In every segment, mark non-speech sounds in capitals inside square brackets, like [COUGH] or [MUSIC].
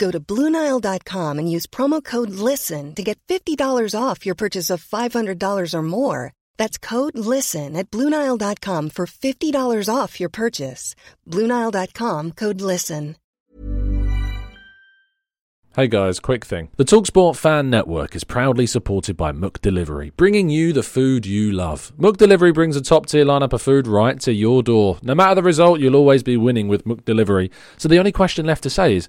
Go to Bluenile.com and use promo code LISTEN to get $50 off your purchase of $500 or more. That's code LISTEN at Bluenile.com for $50 off your purchase. Bluenile.com code LISTEN. Hey guys, quick thing. The Talksport Fan Network is proudly supported by McDelivery, bringing you the food you love. McDelivery brings a top tier lineup of food right to your door. No matter the result, you'll always be winning with McDelivery. So the only question left to say is,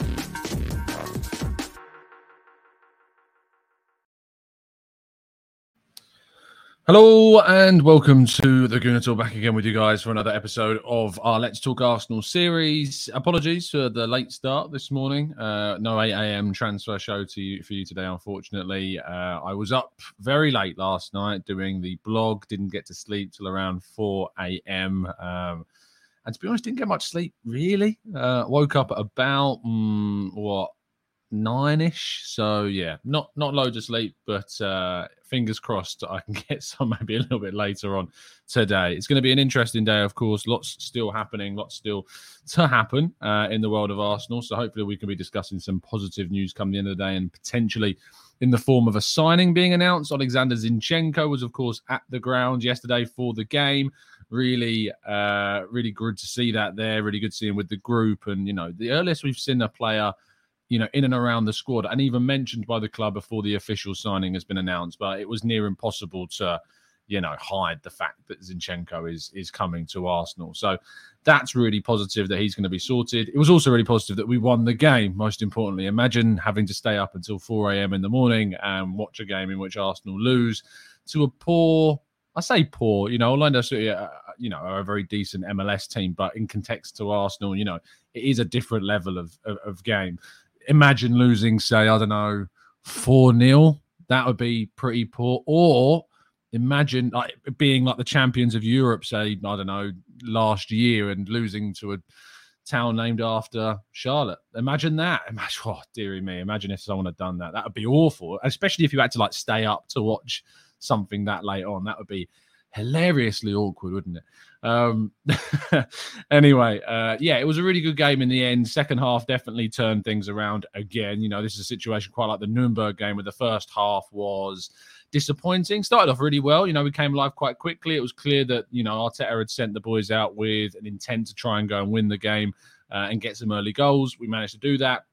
Hello and welcome to the Gooner Talk back again with you guys for another episode of our Let's Talk Arsenal series. Apologies for the late start this morning. Uh, no 8 a.m. transfer show to you, for you today, unfortunately. Uh, I was up very late last night doing the blog, didn't get to sleep till around 4 a.m. Um, and to be honest, didn't get much sleep really. Uh, woke up at about mm, what nine-ish. So yeah, not not loads of sleep, but uh, fingers crossed I can [LAUGHS] get some maybe a little bit later on today. It's going to be an interesting day, of course. Lots still happening, lots still to happen uh, in the world of Arsenal. So hopefully we can be discussing some positive news come the end of the day and potentially in the form of a signing being announced. Alexander Zinchenko was, of course, at the ground yesterday for the game. Really, uh, really good to see that there. Really good seeing with the group. And, you know, the earliest we've seen a player – you know, in and around the squad, and even mentioned by the club before the official signing has been announced. But it was near impossible to, you know, hide the fact that Zinchenko is is coming to Arsenal. So that's really positive that he's going to be sorted. It was also really positive that we won the game. Most importantly, imagine having to stay up until 4 a.m. in the morning and watch a game in which Arsenal lose to a poor. I say poor, you know, Orlando City, uh, you know, are a very decent MLS team, but in context to Arsenal, you know, it is a different level of, of, of game imagine losing, say, I don't know, 4 0. That would be pretty poor. Or imagine like being like the champions of Europe, say, I don't know, last year and losing to a town named after Charlotte. Imagine that. Imagine, [LAUGHS] oh, dearie me. Imagine if someone had done that. That would be awful, especially if you had to like stay up to watch something that late on. That would be hilariously awkward, wouldn't it? Um, [LAUGHS] anyway, uh, yeah, it was a really good game in the end. Second half definitely turned things around again. You know, this is a situation quite like the Nuremberg game where the first half was disappointing. Started off really well. You know, we came alive quite quickly. It was clear that, you know, Arteta had sent the boys out with an intent to try and go and win the game uh, and get some early goals. We managed to do that.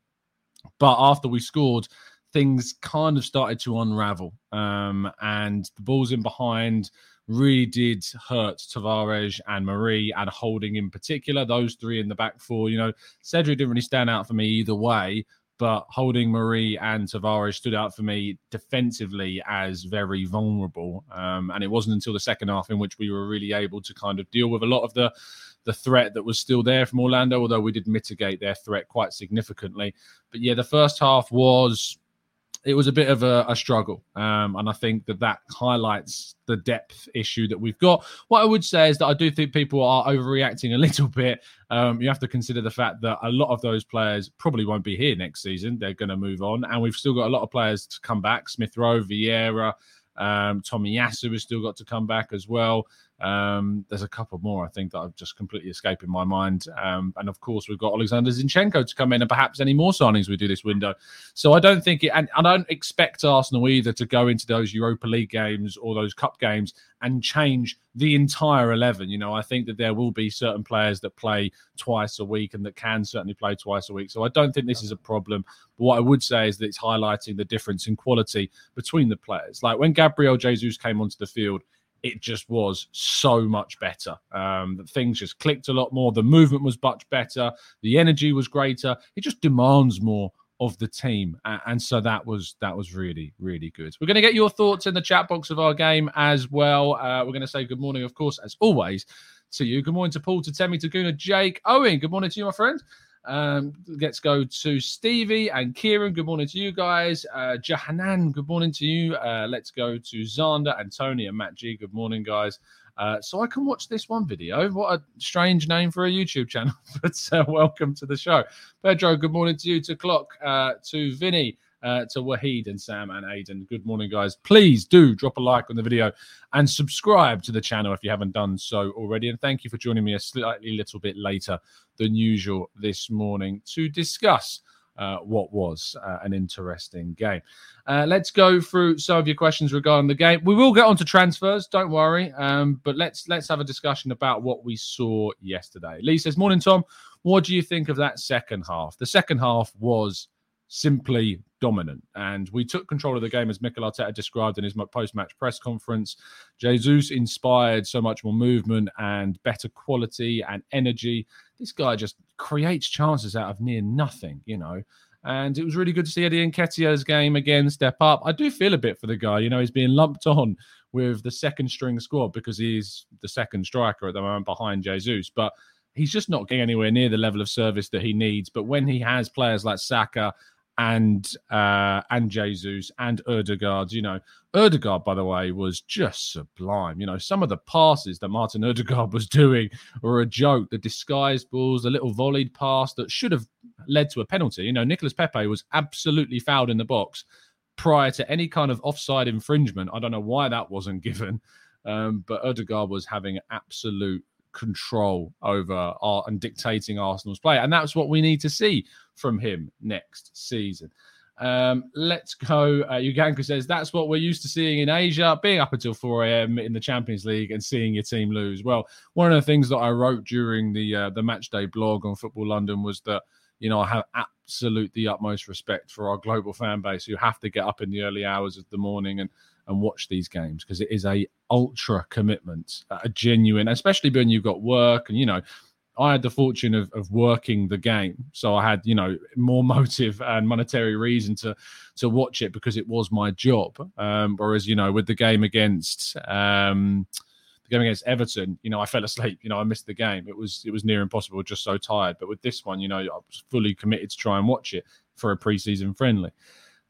But after we scored, things kind of started to unravel. Um, and the balls in behind really did hurt Tavares and Mari and Holding in particular. Those three in the back four, you know, Cedric didn't really stand out for me either way, but Holding Mari and Tavares stood out for me defensively as very vulnerable. Um, and it wasn't until the second half in which we were really able to kind of deal with a lot of the the threat that was still there from Orlando, although we did mitigate their threat quite significantly. But yeah, the first half was it was a bit of a, a struggle. Um, and I think that that highlights the depth issue that we've got. What I would say is that I do think people are overreacting a little bit. Um, you have to consider the fact that a lot of those players probably won't be here next season. They're going to move on. And we've still got a lot of players to come back Smith Rowe, Vieira, um, Tomiyasu has still got to come back as well. Um, there's a couple more I think that I've just completely escaping my mind. Um, and of course, we've got Alexander Zinchenko to come in, and perhaps any more signings we do this window. So I don't think it, and I don't expect Arsenal either to go into those Europa League games or those cup games and change the entire 11. You know, I think that there will be certain players that play twice a week and that can certainly play twice a week. So I don't think this is a problem. But what I would say is that it's highlighting the difference in quality between the players. Like when Gabriel Jesus came onto the field, it just was so much better. Um, things just clicked a lot more. The movement was much better. The energy was greater. It just demands more of the team, and so that was that was really really good. We're going to get your thoughts in the chat box of our game as well. Uh, we're going to say good morning, of course, as always, to you. Good morning to Paul, to Temi, to Guna, Jake, Owen. Good morning to you, my friend. Um, let's go to Stevie and Kieran. Good morning to you guys. Uh, Jahanan, good morning to you. Uh, let's go to Zander and Tony and Matt G. Good morning, guys. Uh, so I can watch this one video. What a strange name for a YouTube channel, [LAUGHS] but uh, welcome to the show. Pedro, good morning to you. To Clock, uh, to Vinny, uh, to Wahid and Sam and Aiden. Good morning, guys. Please do drop a like on the video and subscribe to the channel if you haven't done so already. And thank you for joining me a slightly little bit later than usual this morning to discuss. Uh, what was uh, an interesting game. Uh, let's go through some of your questions regarding the game. We will get on to transfers, don't worry. Um, but let's let's have a discussion about what we saw yesterday. Lee says, "Morning, Tom. What do you think of that second half? The second half was simply dominant. And we took control of the game as Mikel Arteta described in his post-match press conference. Jesus inspired so much more movement and better quality and energy. This guy just creates chances out of near nothing, you know. And it was really good to see Eddie Nketiah's game again step up. I do feel a bit for the guy. You know, he's being lumped on with the second string squad because he's the second striker at the moment behind Jesus. But he's just not getting anywhere near the level of service that he needs. But when he has players like Saka and uh, and Jesus and Odegaard. You know, Odegaard, by the way, was just sublime. You know, some of the passes that Martin Odegaard [LAUGHS] was doing were a joke. The disguised balls, the little volleyed pass that should have led to a penalty. You know, Nicolas Pepe was absolutely fouled in the box prior to any kind of offside infringement. I don't know why that wasn't given. Um, but Odegaard was having absolute control over our, and dictating Arsenal's play. And that's what we need to see from him next season. Um, let's go. Uh, Uganka says that's what we're used to seeing in Asia, being up until 4 a.m. in the Champions League and seeing your team lose. Well, one of the things that I wrote during the uh, the match day blog on Football London was that you know I have absolute the utmost respect for our global fan base who have to get up in the early hours of the morning and and watch these games because it is a ultra commitment, a genuine, especially when you've got work and you know. I had the fortune of, of working the game, so I had you know more [LAUGHS] motive and monetary reason to to watch it because it was my job. Um, whereas you know with the game against um, the game against Everton, you know I fell asleep. You know I missed the game. It was it was near impossible, just so tired. But with this one, you know I was fully committed to try and watch it for a preseason friendly.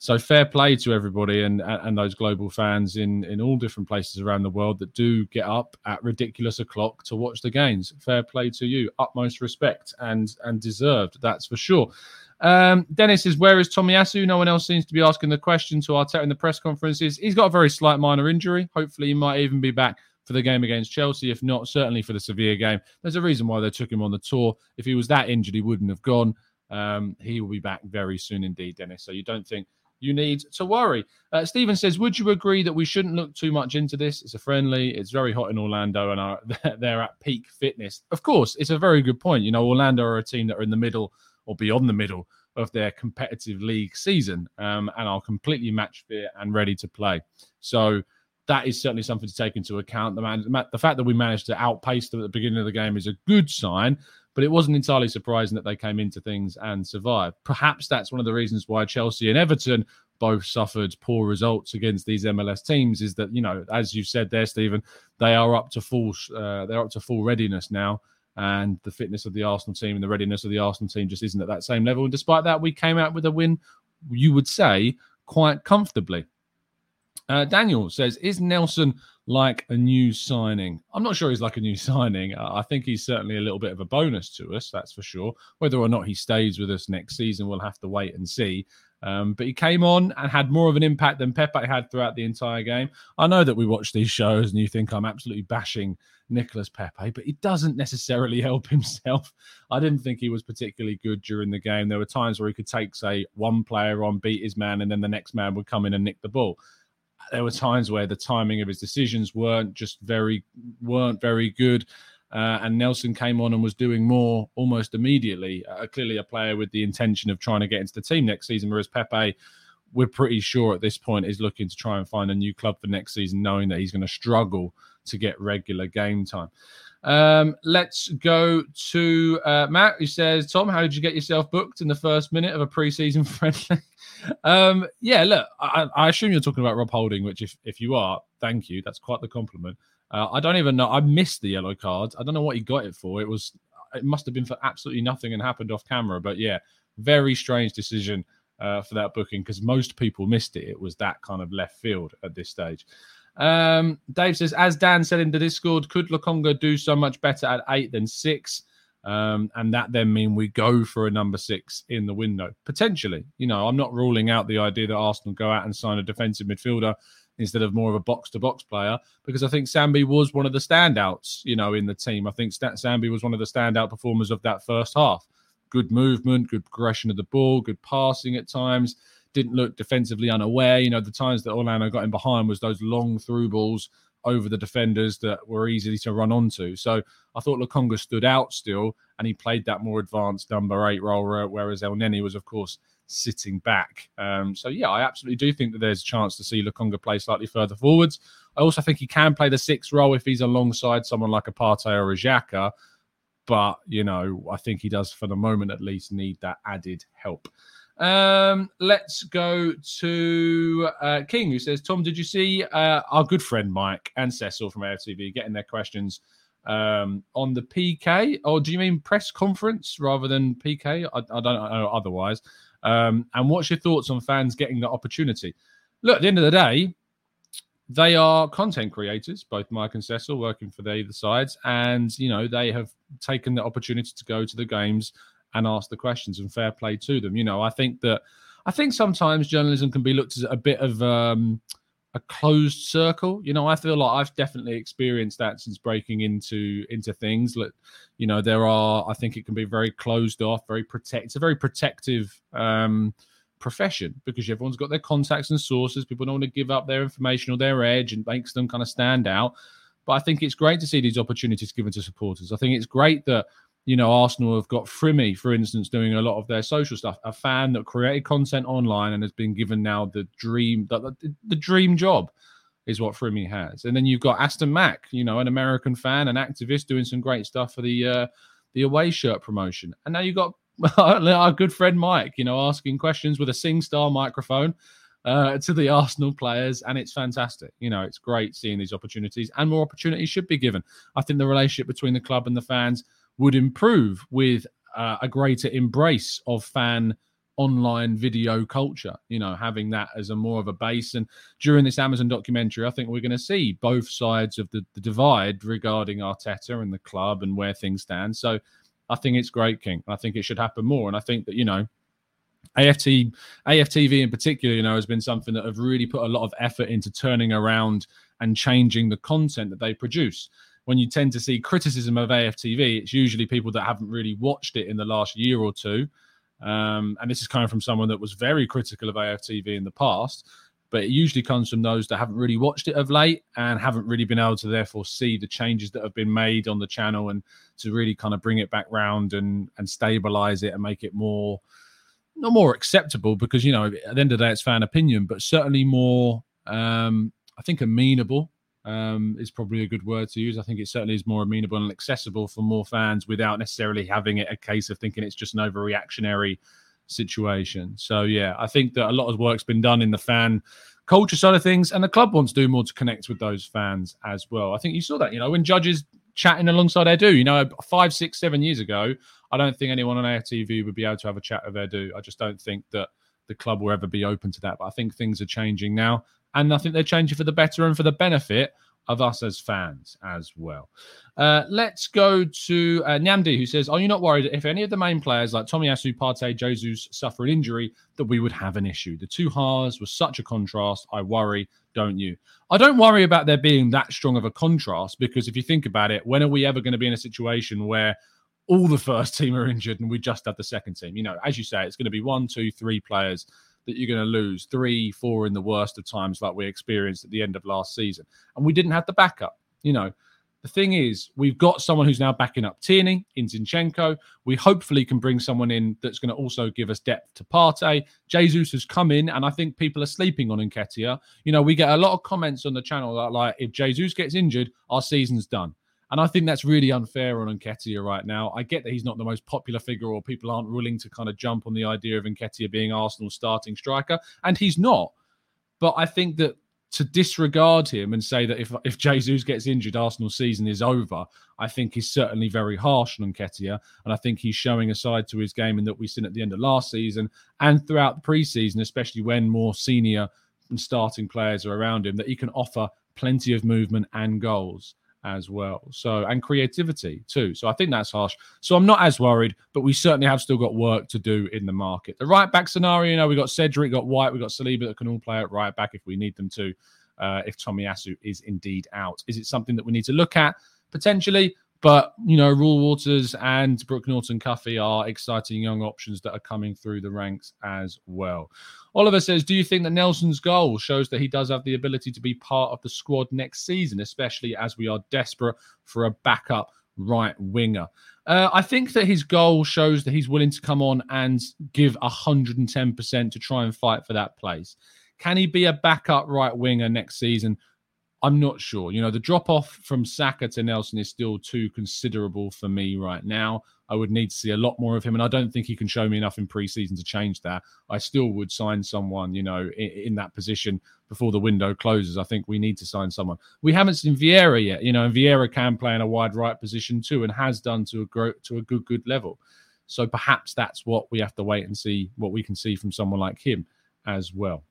So fair play to everybody and and those global fans in in all different places around the world that do get up at ridiculous o'clock to watch the games. Fair play to you, utmost respect and and deserved. That's for sure. Um, Dennis is where is Tomiyasu? No one else seems to be asking the question to Arteta in the press conferences. He's got a very slight minor injury. Hopefully, he might even be back for the game against Chelsea. If not, certainly for the Sevilla game. There's a reason why they took him on the tour. If he was that injured, he wouldn't have gone. Um, he will be back very soon indeed, Dennis. So you don't think you need to worry. Uh, Stephen says, Would you agree that we shouldn't look too much into this? It's a friendly, it's very hot in Orlando, and are, [LAUGHS] they're at peak fitness. Of course, it's a very good point. You know, Orlando are a team that are in the middle or beyond the middle of their competitive league season um, and are completely match fit and ready to play. So, that is certainly something to take into account. The, man, the fact that we managed to outpace them at the beginning of the game is a good sign but it wasn't entirely surprising that they came into things and survived. Perhaps that's one of the reasons why Chelsea and Everton both suffered poor results against these MLS teams. Is that you know, as you said there, Stephen, they are up to full uh, they're up to full readiness now, and the fitness of the Arsenal team and the readiness of the Arsenal team just isn't at that same level. And despite that, we came out with a win. You would say quite comfortably. Uh, Daniel says, "Is Nelson like a new signing. I'm not sure he's like a new [LAUGHS] signing. I think he's certainly a little bit of a bonus to us, that's for sure. Whether or not he stays with us next season, we'll have to wait and see. Um, but he came on and had more of an impact than Pepe had throughout the entire game. I know that we watch these shows and you think I'm absolutely bashing Nicolas Pepe, but he doesn't necessarily [LAUGHS] help himself. I didn't think he was particularly good during the game. There were times where he could take, say, one player on, beat his man, and then the next man would come in and nick the ball there were times where the timing of his decisions weren't just very weren't very good. Uh, and Nelson came on and was doing more almost immediately. Uh, clearly, a player with the intention of trying to get into the team next season, whereas Pepe we're pretty sure at this point is looking to try and find a new club for next season, knowing that he's going to struggle to get regular game time. Um, let's go to uh, Matt, who says, Tom, how did you get yourself booked in the first minute of a preseason [LAUGHS] friendly? um, yeah, look, I, I, assume you're talking about Rob Holding, which, if, if you are, thank you. That's quite the compliment. Uh, I don't even know. I missed the yellow card. I don't know what he got it for. It was, it must have been for absolutely nothing and happened off camera. But yeah, very strange decision uh, for that booking because most people missed it. It was that kind of left field at this stage. Um, Dave says, as Dan said in the Discord, could Lokonga do so much better at eight than six? Um, and that then mean we go for a number six in the window potentially. You know, I'm not ruling out the idea that Arsenal go out and sign a defensive midfielder instead of more of a box to box player because I think Sambi was one of the standouts. You know, in the team, I think Sambi was one of the standout performers of that first half. Good movement, good progression of the ball, good passing at times didn't look defensively unaware. You know, the times that Orlando got in behind was those long through balls over the defenders that were easy to run onto. So I thought Lokonga stood out still, and he played that more advanced number eight role, whereas Elneny was, of course, sitting back. Um, so yeah, I absolutely do think that there's a chance to see Lokonga play slightly further forwards. I also think he can play the sixth role if he's alongside someone like a Partey or a Xhaka. But, you know, I think he does, for the moment at least, need that added help. Um, let's go to uh, King, who says, Tom, did you see uh, our good friend Mike and Cecil from AFTV getting their questions um, on the PK? Or do you mean press conference rather than PK? I, I don't know otherwise. Um, and what's your thoughts on fans getting the opportunity? Look, at the end of the day, they are content creators, both Mike and Cecil, working for the either sides, and you know they have taken the opportunity to go to the games and ask the questions and fair play to them. You know, I think that I think sometimes journalism can be looked at a bit of um, a closed circle. You know, I feel like I've definitely experienced that since breaking into into things. Like, you know, there are. I think it can be very closed off, very protect. It's a very protective um, profession because everyone's got their contacts and sources. People don't want to give up their information or their edge, and makes them kind of stand out. But I think it's great to see these opportunities given to supporters. I think it's great that you know, Arsenal have got Frimmy, for instance, doing a lot of their social stuff. A fan that created content online and has been given now the dream, the, the dream job is what Frimmy has. And then you've got Aston Mac, you know, an American fan, an activist doing some great stuff for the uh, the away shirt promotion. And now you've got [LAUGHS] our good friend Mike, you know, asking questions with a SingStar microphone uh, to the Arsenal players, and it's fantastic. You know, it's great seeing these opportunities, and more opportunities should be given. I think the relationship between the club and the fans would improve with uh, a greater embrace of fan online video culture you know having that as a more of a base. And during this amazon documentary i think we're going to see both sides of the, the divide regarding arteta and the club and where things stand. So i think it's great king. I think it should happen more. And i think that you know AFT, AFTV in particular, you know, has been something that have really put a lot of effort into turning around and changing the content that they produce when you tend to see criticism of AFTV, it's usually people that haven't really watched it in the last year or two. Um, and this is coming from someone that was very critical of AFTV in the past, but it usually comes from those that haven't really watched it of late and haven't really been able to therefore see the changes that have been made on the channel and to really kind of bring it back round and and stabilize it and make it more not more acceptable because you know at the end of the day it's fan opinion, but certainly more um, I think amenable um, is probably a good word to use. I think it certainly is more amenable and accessible for more fans without necessarily having it a case of thinking it's just an overreactionary situation. So yeah, I think that a lot of work's been done in the fan culture side of things, and the club wants to do more to connect with those fans as well. I think you saw that, you know, when judges chatting alongside Edu, you know, five, six, seven years ago, I don't think anyone on AFTV would be able to have a chat with Edu. I just don't think that the club will ever be open to that. But I think things are changing now. And I think they're changing for the better and for the benefit of us as fans as well. Uh, let's go to uh, Nyamdi, who says, Are you not worried if any of the main players like Tomiyasu, Partey, Jesus suffer an injury that we would have an issue? The two halves was such a contrast. I worry, don't you? I don't worry about there being that strong of a contrast because if you think about it, when are we ever going to be in a situation where all the first team are injured and we just have the second team? You know, as you say, it's going to be one, two, three players that you're going to lose three, four in the worst of times, like we experienced at the end of last season. And we didn't have the backup. You know, the thing is, we've got someone who's now backing up Tierney in Zinchenko. We hopefully can bring someone in that's going to also give us depth to Partey. Jesus has come in, and I think people are sleeping on Nketiah. You know, we get a lot of comments on the channel that like, if Jesus gets injured, our season's done. And I think that's really unfair on Nketiah right now. I get that he's not the most popular figure, or people aren't willing to kind of jump on the idea of Nketiah being Arsenal's starting striker, and he's not. But I think that to disregard him and say that if if Jesus gets injured, Arsenal season is over, I think is certainly very harsh on Nketiah. And I think he's showing a side to his game in that we've seen at the end of last season and throughout the preseason, especially when more senior and starting players are around him, that he can offer plenty of movement and goals as well. So and creativity too. So I think that's harsh. So I'm not as worried, but we certainly have still got work to do in the market. The right back scenario, you know, we got Cedric, got White, we got Saliba that can all play at right back if we need them to. Uh, if Tomiyasu is indeed out, is it something that we need to look at potentially? But you know, Reuell Walters and Brooke Norton Cuffy are exciting young options that are coming through the ranks as well. Oliver says, Do you think that Nelson's goal shows that he does have the ability to be part of the squad next season, especially as we are desperate for a backup right winger? Uh, I think that his goal shows that he's willing to come on and give 110% to try and fight for that place. Can he be a backup right winger next season? I'm not sure. You know, the drop off from Saka to Nelson is still too considerable for me right now. I would need to see a lot more of him, and I don't think he can show me enough in preseason to change that. I still would sign someone, you know, in, in, that position before the window closes. I think we need to sign someone. We haven't seen Vieira yet, you know, and Vieira can play in a wide right position too, and has done to a gro- to a good good level. So perhaps that's what we have to wait and see what we can see from someone like him as well.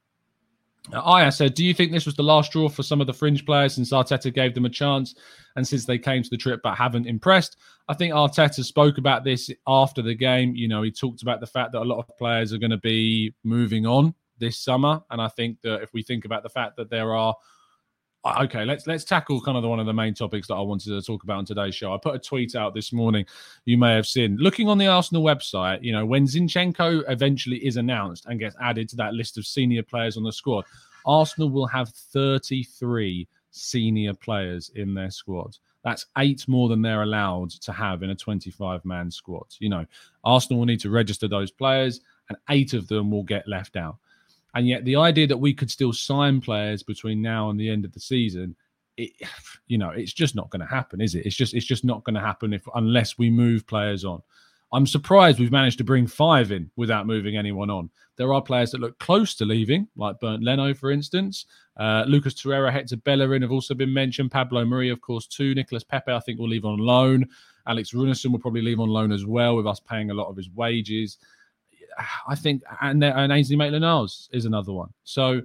Uh, Aya said, Do you think this was the last straw for some of the fringe players since Arteta gave them a chance and since they came to the trip but haven't impressed? I think Arteta spoke about this after the game. You know, he talked about the fact that a lot of players are going to be moving on this summer. And I think that if we think about the fact that there are okay let's let's tackle kind of the, one of the main topics that i wanted to talk about on today's show. I put a tweet out this morning you may have seen. Looking on the arsenal website you know when zinchenko eventually is announced and gets added to that list of senior players on the squad arsenal will have 33 senior players in their squad. That's eight more than they're allowed to have in a 25 man squad. You know arsenal will need to register those players and eight of them will get left out and yet, the idea that we could still sign players between now and the end of the season, it, [SIGHS] you know, it's just not going to happen, is it? It's just, it's just not going to happen if unless we move players on. I'm surprised we've managed to bring five in without moving anyone on. There are players that look close to leaving, like Bernd Leno, for instance. Uh, Lucas Torreira, Hector Bellerin have also been mentioned. Pablo Mari, of course, too. Nicolas Pepe, I think, will leave on loan. Alex Runarsson will probably leave on loan as well, with us paying a lot of his wages. I think, and, and Ainsley Maitland-Niles is another one. So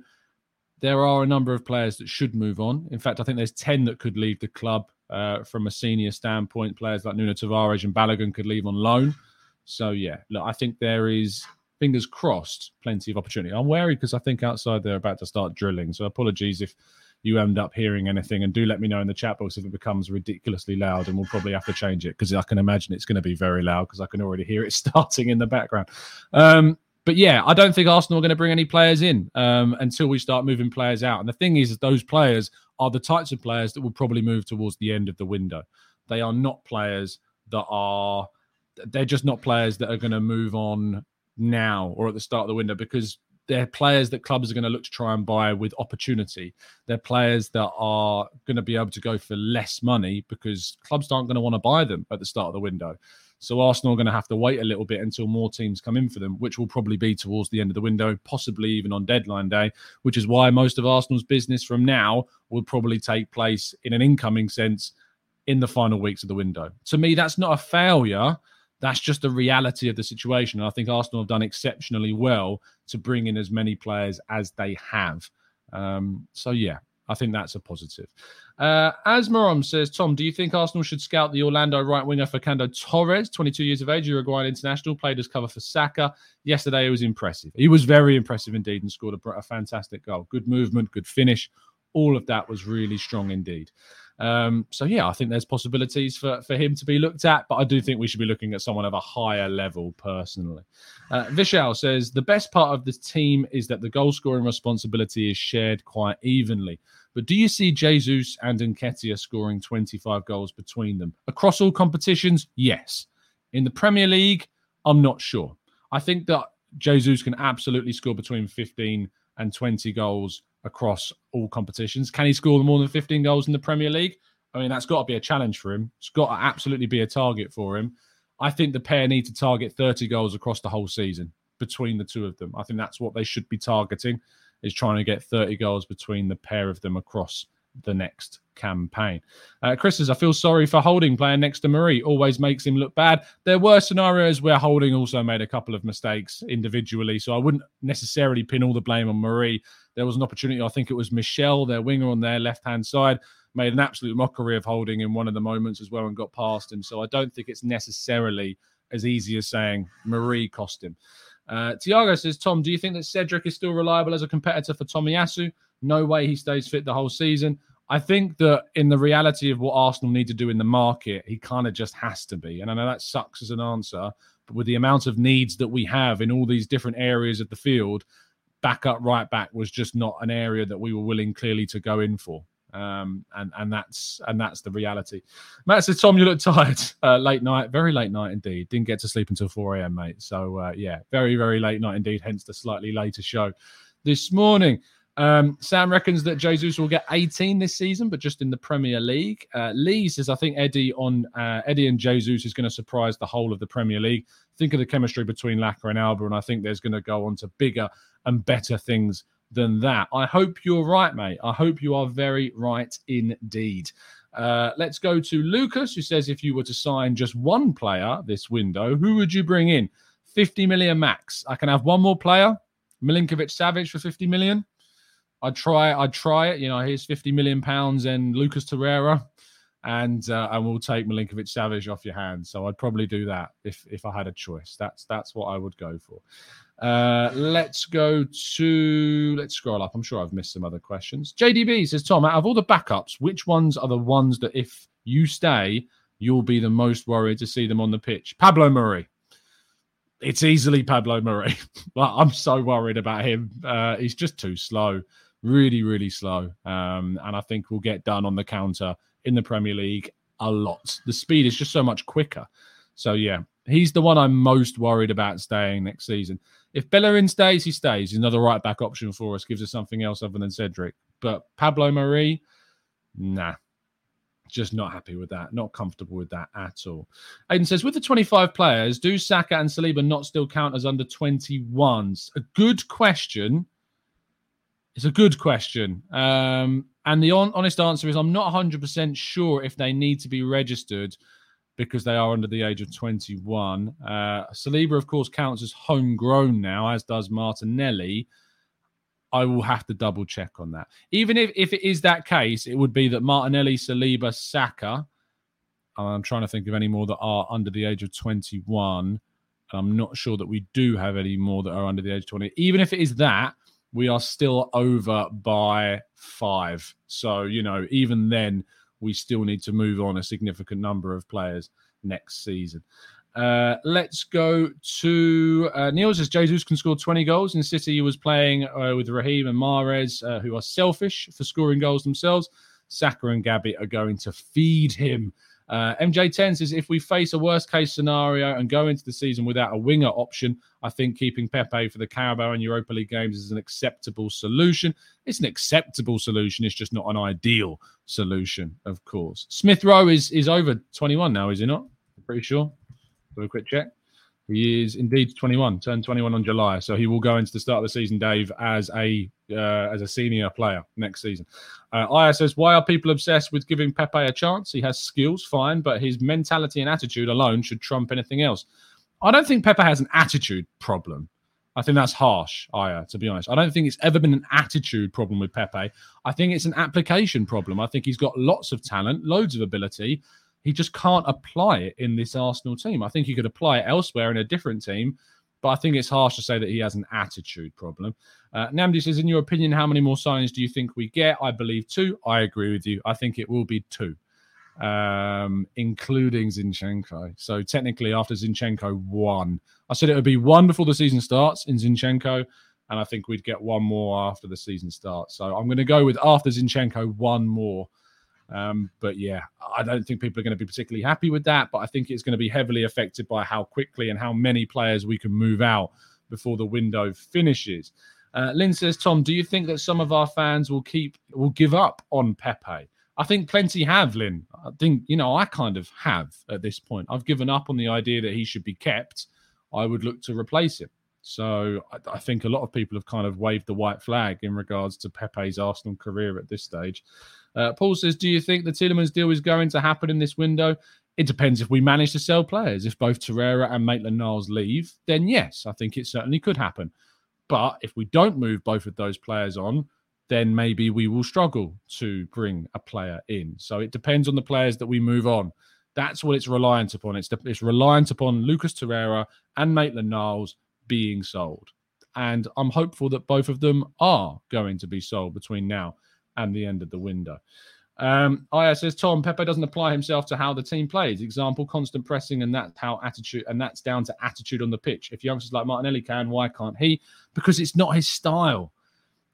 there are a number of players that should move on. In fact, I think there's 10 that could leave the club uh, from a senior standpoint. Players like Nuno Tavares and Balogun could leave on loan. So, yeah, look, I think there is, fingers crossed, plenty of opportunity. I'm wary because I think outside they're about to start drilling. So, apologies if you end up hearing anything. And do let me know in the chat box if it becomes ridiculously loud, and we'll probably have to change it because I can imagine it's going to be very loud because I can already hear it [LAUGHS] starting in the background. Um, but yeah, I don't think Arsenal are going to bring any players in um, until we start moving players out. And the thing is, those players are the types of players that will probably move towards the end of the window. They are not players that are, they're just not players that are going to move on now or at the start of the window because they're players that clubs are going to look to try and buy with opportunity. They're players that are going to be able to go for less money because clubs aren't going to want to buy them at the start of the window. So Arsenal are going to have to wait a little bit until more teams come in for them, which will probably be towards the end of the window, possibly even on deadline day, which is why most of Arsenal's business from now will probably take place in an incoming sense in the final weeks of the window. To me, that's not a failure that's just the reality of the situation. And I think Arsenal have done exceptionally well to bring in as many players as they have. Um, so, yeah, I think that's a positive. Uh, Asmarom says, Tom, do you think Arsenal should scout the Orlando right winger Fernando Torres, 22 years of age, Uruguayan international, played as cover for Saka? Yesterday, it was impressive. He was very impressive indeed and scored a, a fantastic goal. Good movement, good finish. All of that was really strong indeed. Um, so yeah, I think there's possibilities for, for him to be looked at, but I do think we should be looking at someone of a higher level personally. Uh, Vishal says the best part of the team is that the goal scoring responsibility is shared quite evenly. But do you see Jesus and Nketiah scoring 25 goals between them? Across all competitions, yes. In the Premier League, I'm not sure. I think that Jesus can absolutely score between 15 and 20 goals across all competitions. Can he score more than 15 goals in the Premier League? I mean, that's got to be a challenge for him. It's got to absolutely be a target for him. I think the pair need to target 30 goals across the whole season between the two of them. I think that's what they should be targeting is trying to get 30 goals between the pair of them across the next campaign. Uh, Chris says, I feel sorry for Holding playing next to Mari. Always makes him look bad. There were scenarios where Holding also made a couple of mistakes individually, so I wouldn't necessarily pin all the blame on Mari. There was an opportunity, I think it was Michel, their winger on their left hand side, made an absolute mockery of Holding in one of the moments as well and got past him. So I don't think it's necessarily as easy as saying Mari cost him. Uh, Tiago says, Tom, do you think that Cedric is still reliable as a competitor for Tomiyasu? No way he stays fit the whole season. I think that in the reality of what Arsenal need to do in the market, he kind of just has to be. And I know that sucks as an answer, but with the amount of needs that we have in all these different areas of the field, backup right back was just not an area that we were willing clearly to go in for. Um, and and that's and that's the reality. Matt says, Tom, you look tired. [LAUGHS] Uh, late night, very late night indeed. Didn't get to sleep until 4 a.m., mate. So uh, yeah, very very late night indeed. Hence the slightly later show this morning. Um, Sam reckons that Jesus will get 18 this season, but just in the Premier League. Uh, Lee says, I think Eddie on uh, Eddie and Jesus is going to surprise the whole of the Premier League. Think of the chemistry between Laka and Auba, and I think there's going to go on to bigger and better things than that. I hope you're right, mate. I hope you are very right indeed. Uh, let's go to Lucas, who says if you were to sign just one player this window, who would you bring in? 50 million max. I can have one more player, Milinkovic Savic for 50 million. I'd try. I'd try it. You know, here's 50 million pounds and Lucas Torreira, and uh, and we'll take Milinkovic Savic off your hands. So I'd probably do that if if I had a choice. That's that's what I would go for. Uh, let's go to let's scroll up. I'm sure I've missed some other questions. JDB says, Tom, out of all the backups, which ones are the ones that if you stay, you'll be the most worried to see them on the pitch? Pablo Mari. It's easily Pablo Mari. [LAUGHS] I'm so worried about him. Uh, he's just too slow, really, really slow. Um, and I think we'll get done on the counter in the Premier League a lot. The speed is just so much quicker. So yeah, he's the one I'm most worried about staying next season. If Bellerin stays, he stays. He's another right back option for us. Gives us something else other than Cedric. But Pablo Mari, nah. Just not happy with that. Not comfortable with that at all. Aiden says, with the 25 players, do Saka and Saliba not still count as under 21s? A good question. It's a good question. Um, and the on- honest answer is I'm not 100% sure if they need to be registered because they are under the age of 21. Uh, Saliba, of course, counts as homegrown now, as does Martinelli. I will have to double check on that. Even if, if it is that case, it would be that Martinelli, Saliba, Saka. I'm trying to think of any more that are under the age of 21. And I'm not sure that we do have any more that are under the age of 20. Even if it is that, we are still over by five. So, you know, even then, we still need to move on a significant number of players next season. Uh, let's go to uh, Neil says Jesus can score 20 goals. In City, he was playing uh, with Raheem and Mahrez, uh, who are selfish for scoring goals themselves. Saka and Gabby are going to feed him uh, MJ10 says if we face a worst case scenario and go into the season without a winger option, I think keeping Pepe for the Carabao and Europa League games is an acceptable solution. It's an acceptable solution. It's just not an ideal solution, of course. Smith Rowe is is over 21 now, is he not? Pretty sure. Do a quick check. He is indeed 21, turned 21 on July, so he will go into the start of the season, Dave, as a uh, as a senior player next season. Uh, Aya says, "Why are people obsessed with giving Pepe a chance? He has skills, fine, but his mentality and attitude alone should trump anything else." I don't think Pepe has an attitude problem. I think that's harsh, Aya, to be honest. I don't think it's ever been an attitude problem with Pepe. I think it's an application problem. I think he's got lots of talent, loads of ability, he just can't apply it in this Arsenal team. I think he could apply it elsewhere in a different team, but I think it's harsh to say that he has an attitude problem. Uh, Namdi says, in your opinion, how many more signings do you think we get? I believe two. I agree with you. I think it will be two, um, including Zinchenko. So technically, after Zinchenko, one. I said it would be one before the season starts in Zinchenko. and I think we'd get one more after the season starts. So I'm going to go with after Zinchenko, one more. Um, but yeah, I don't think people are going to be particularly happy with that. But I think it's going to be heavily affected by how quickly and how many players we can move out before the window finishes. Uh, Lynn says, Tom, do you think that some of our fans will keep will give up on Pepe? I think plenty have, Lynn. I think, you know, I kind of have at this point. I've given up on the idea that he should be kept. I would look to replace him. So I, I, think a lot of people have kind of waved the white flag in regards to Pepe's Arsenal career at this stage. Uh, Paul says, Do you think the Tielemans deal is going to happen in this window? It depends if we manage to sell players. If both Torreira and Maitland Niles leave, then yes, I think it certainly could happen. But if we don't move both of those players on, then maybe we will struggle to bring a player in. So it depends on the players that we move on. That's what it's reliant upon. It's, it's reliant upon Lucas Torreira and Maitland Niles being sold. And I'm hopeful that both of them are going to be sold between now and the end of the window. Um, Aya says Tom Pepe doesn't apply himself to how the team plays. Example: constant pressing, and that's how attitude, and that's down to attitude on the pitch. If youngsters like Martinelli can, why can't he? Because it's not his style.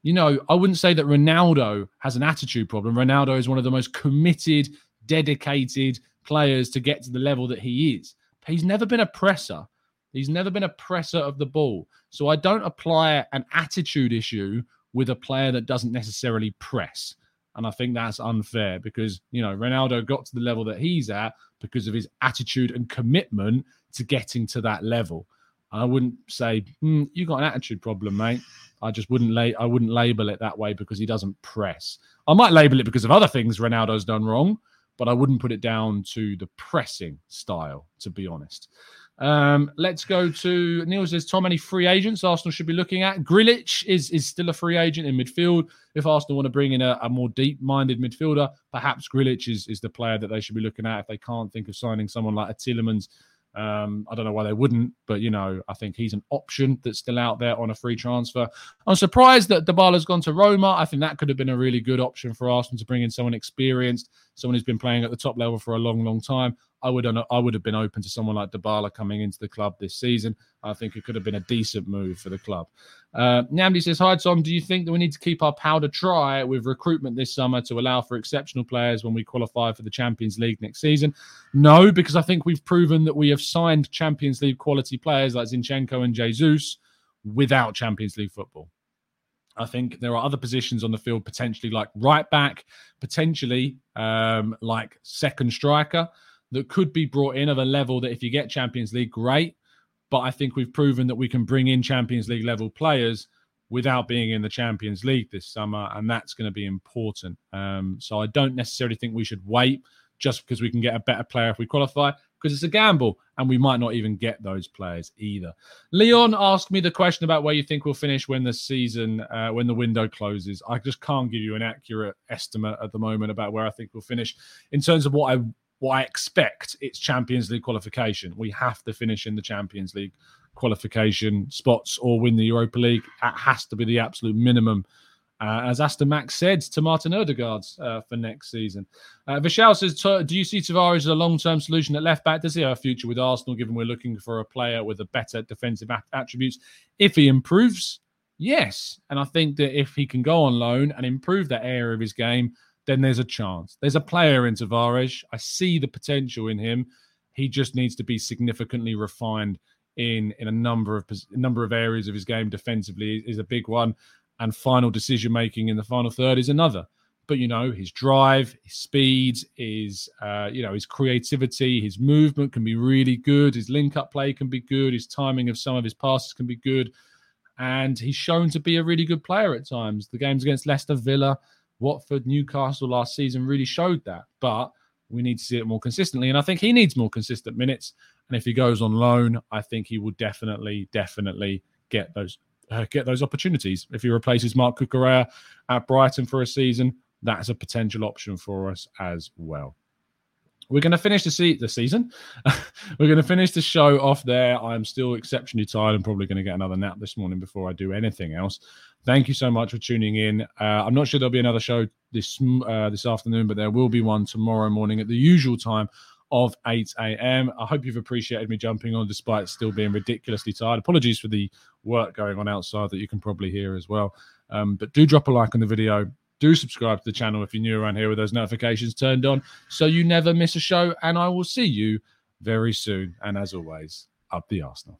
You know, I wouldn't say that Ronaldo has an attitude problem. Ronaldo is one of the most committed, dedicated players to get to the level that he is. He's never been a presser. He's never been a presser of the ball. So I don't apply an attitude issue with a player that doesn't necessarily press. And I think that's unfair because, you know, Ronaldo got to the level that he's at because of his attitude and commitment to getting to that level. I wouldn't say, hmm, you got an attitude problem, mate. I just wouldn't lay I wouldn't label it that way because he doesn't press. I might label it because of other things Ronaldo's done wrong, but I wouldn't put it down to the pressing style, to be honest. Um, let's go to Neil says Tom. Any free agents Arsenal should be looking at? Grilic is is still a free agent in midfield. If Arsenal want to bring in a, a more deep-minded midfielder, perhaps Grilic is is the player that they should be looking at. If they can't think of signing someone like a Tielemans um, I don't know why they wouldn't, but you know, I think he's an option that's still out there on a free transfer. I'm surprised that Dybala's gone to Roma. I think that could have been a really good option for Arsenal to bring in someone experienced, someone who's been playing at the top level for a long, long time. I would I would have been open to someone like Dybala coming into the club this season. I think it could have been a decent move for the club. Uh, Namdi says, Hi, Tom. Do you think that we need to keep our powder dry with recruitment this summer to allow for exceptional players when we qualify for the Champions League next season? No, because I think we've proven that we have signed Champions League quality players like Zinchenko and Jesus without Champions League football. I think there are other positions on the field, potentially like right back, potentially um, like second striker that could be brought in at a level that if you get Champions League, great. But I think we've proven that we can bring in Champions League level players without being in the Champions League this summer, and that's going to be important. Um, so I don't necessarily think we should wait just because we can get a better player if we qualify, because it's a gamble, and we might not even get those players either. Leon asked me the question about where you think we'll finish when the season, uh, when the window closes. I just can't give you an accurate estimate at the moment about where I think we'll finish in terms of what I what I expect, it's Champions League qualification. We have to finish in the Champions League qualification spots or win the Europa League. That has to be the absolute minimum. Uh, as Aston Max said to Martin Odegaard uh, for next season. Uh, Vishal says, Do you see Tavares as a long term solution at left back? Does he have a future with Arsenal, given we're looking for a player with a better defensive attributes? If he improves, yes. And I think that if he can go on loan and improve that area of his game, then there's a chance. There's a player in Tavares. I see the potential in him. He just needs to be significantly refined in in a number of number of areas of his game. Defensively is a big one, and final decision making in the final third is another. But you know, his drive, his speed, his uh, you know, his creativity, his movement can be really good. His link up play can be good. His timing of some of his passes can be good, and he's shown to be a really good player at times. The games against Leicester, Villa Watford, Newcastle last season really showed that. But we need to see it more consistently. And I think he needs more consistent minutes. And if he goes on loan, I think he will definitely, definitely get those uh, get those opportunities. If he replaces Marc Cucurella at Brighton for a season, that's a potential option for us as well. We're going to finish the, se- the season. [LAUGHS] We're going to finish the show off there. I'm still exceptionally tired. I'm probably going to get another nap this morning before I do anything else. Thank you so much for tuning in. Uh, I'm not sure there'll be another show this uh, this afternoon, but there will be one tomorrow morning at the usual time of 8 a.m. I hope you've appreciated me jumping on despite still being ridiculously tired. Apologies for the work going on outside that you can probably hear as well. Um, but do drop a like on the video. Do subscribe to the channel if you're new around here with those notifications turned on so you never miss a show. And I will see you very soon. And as always, up the Arsenal.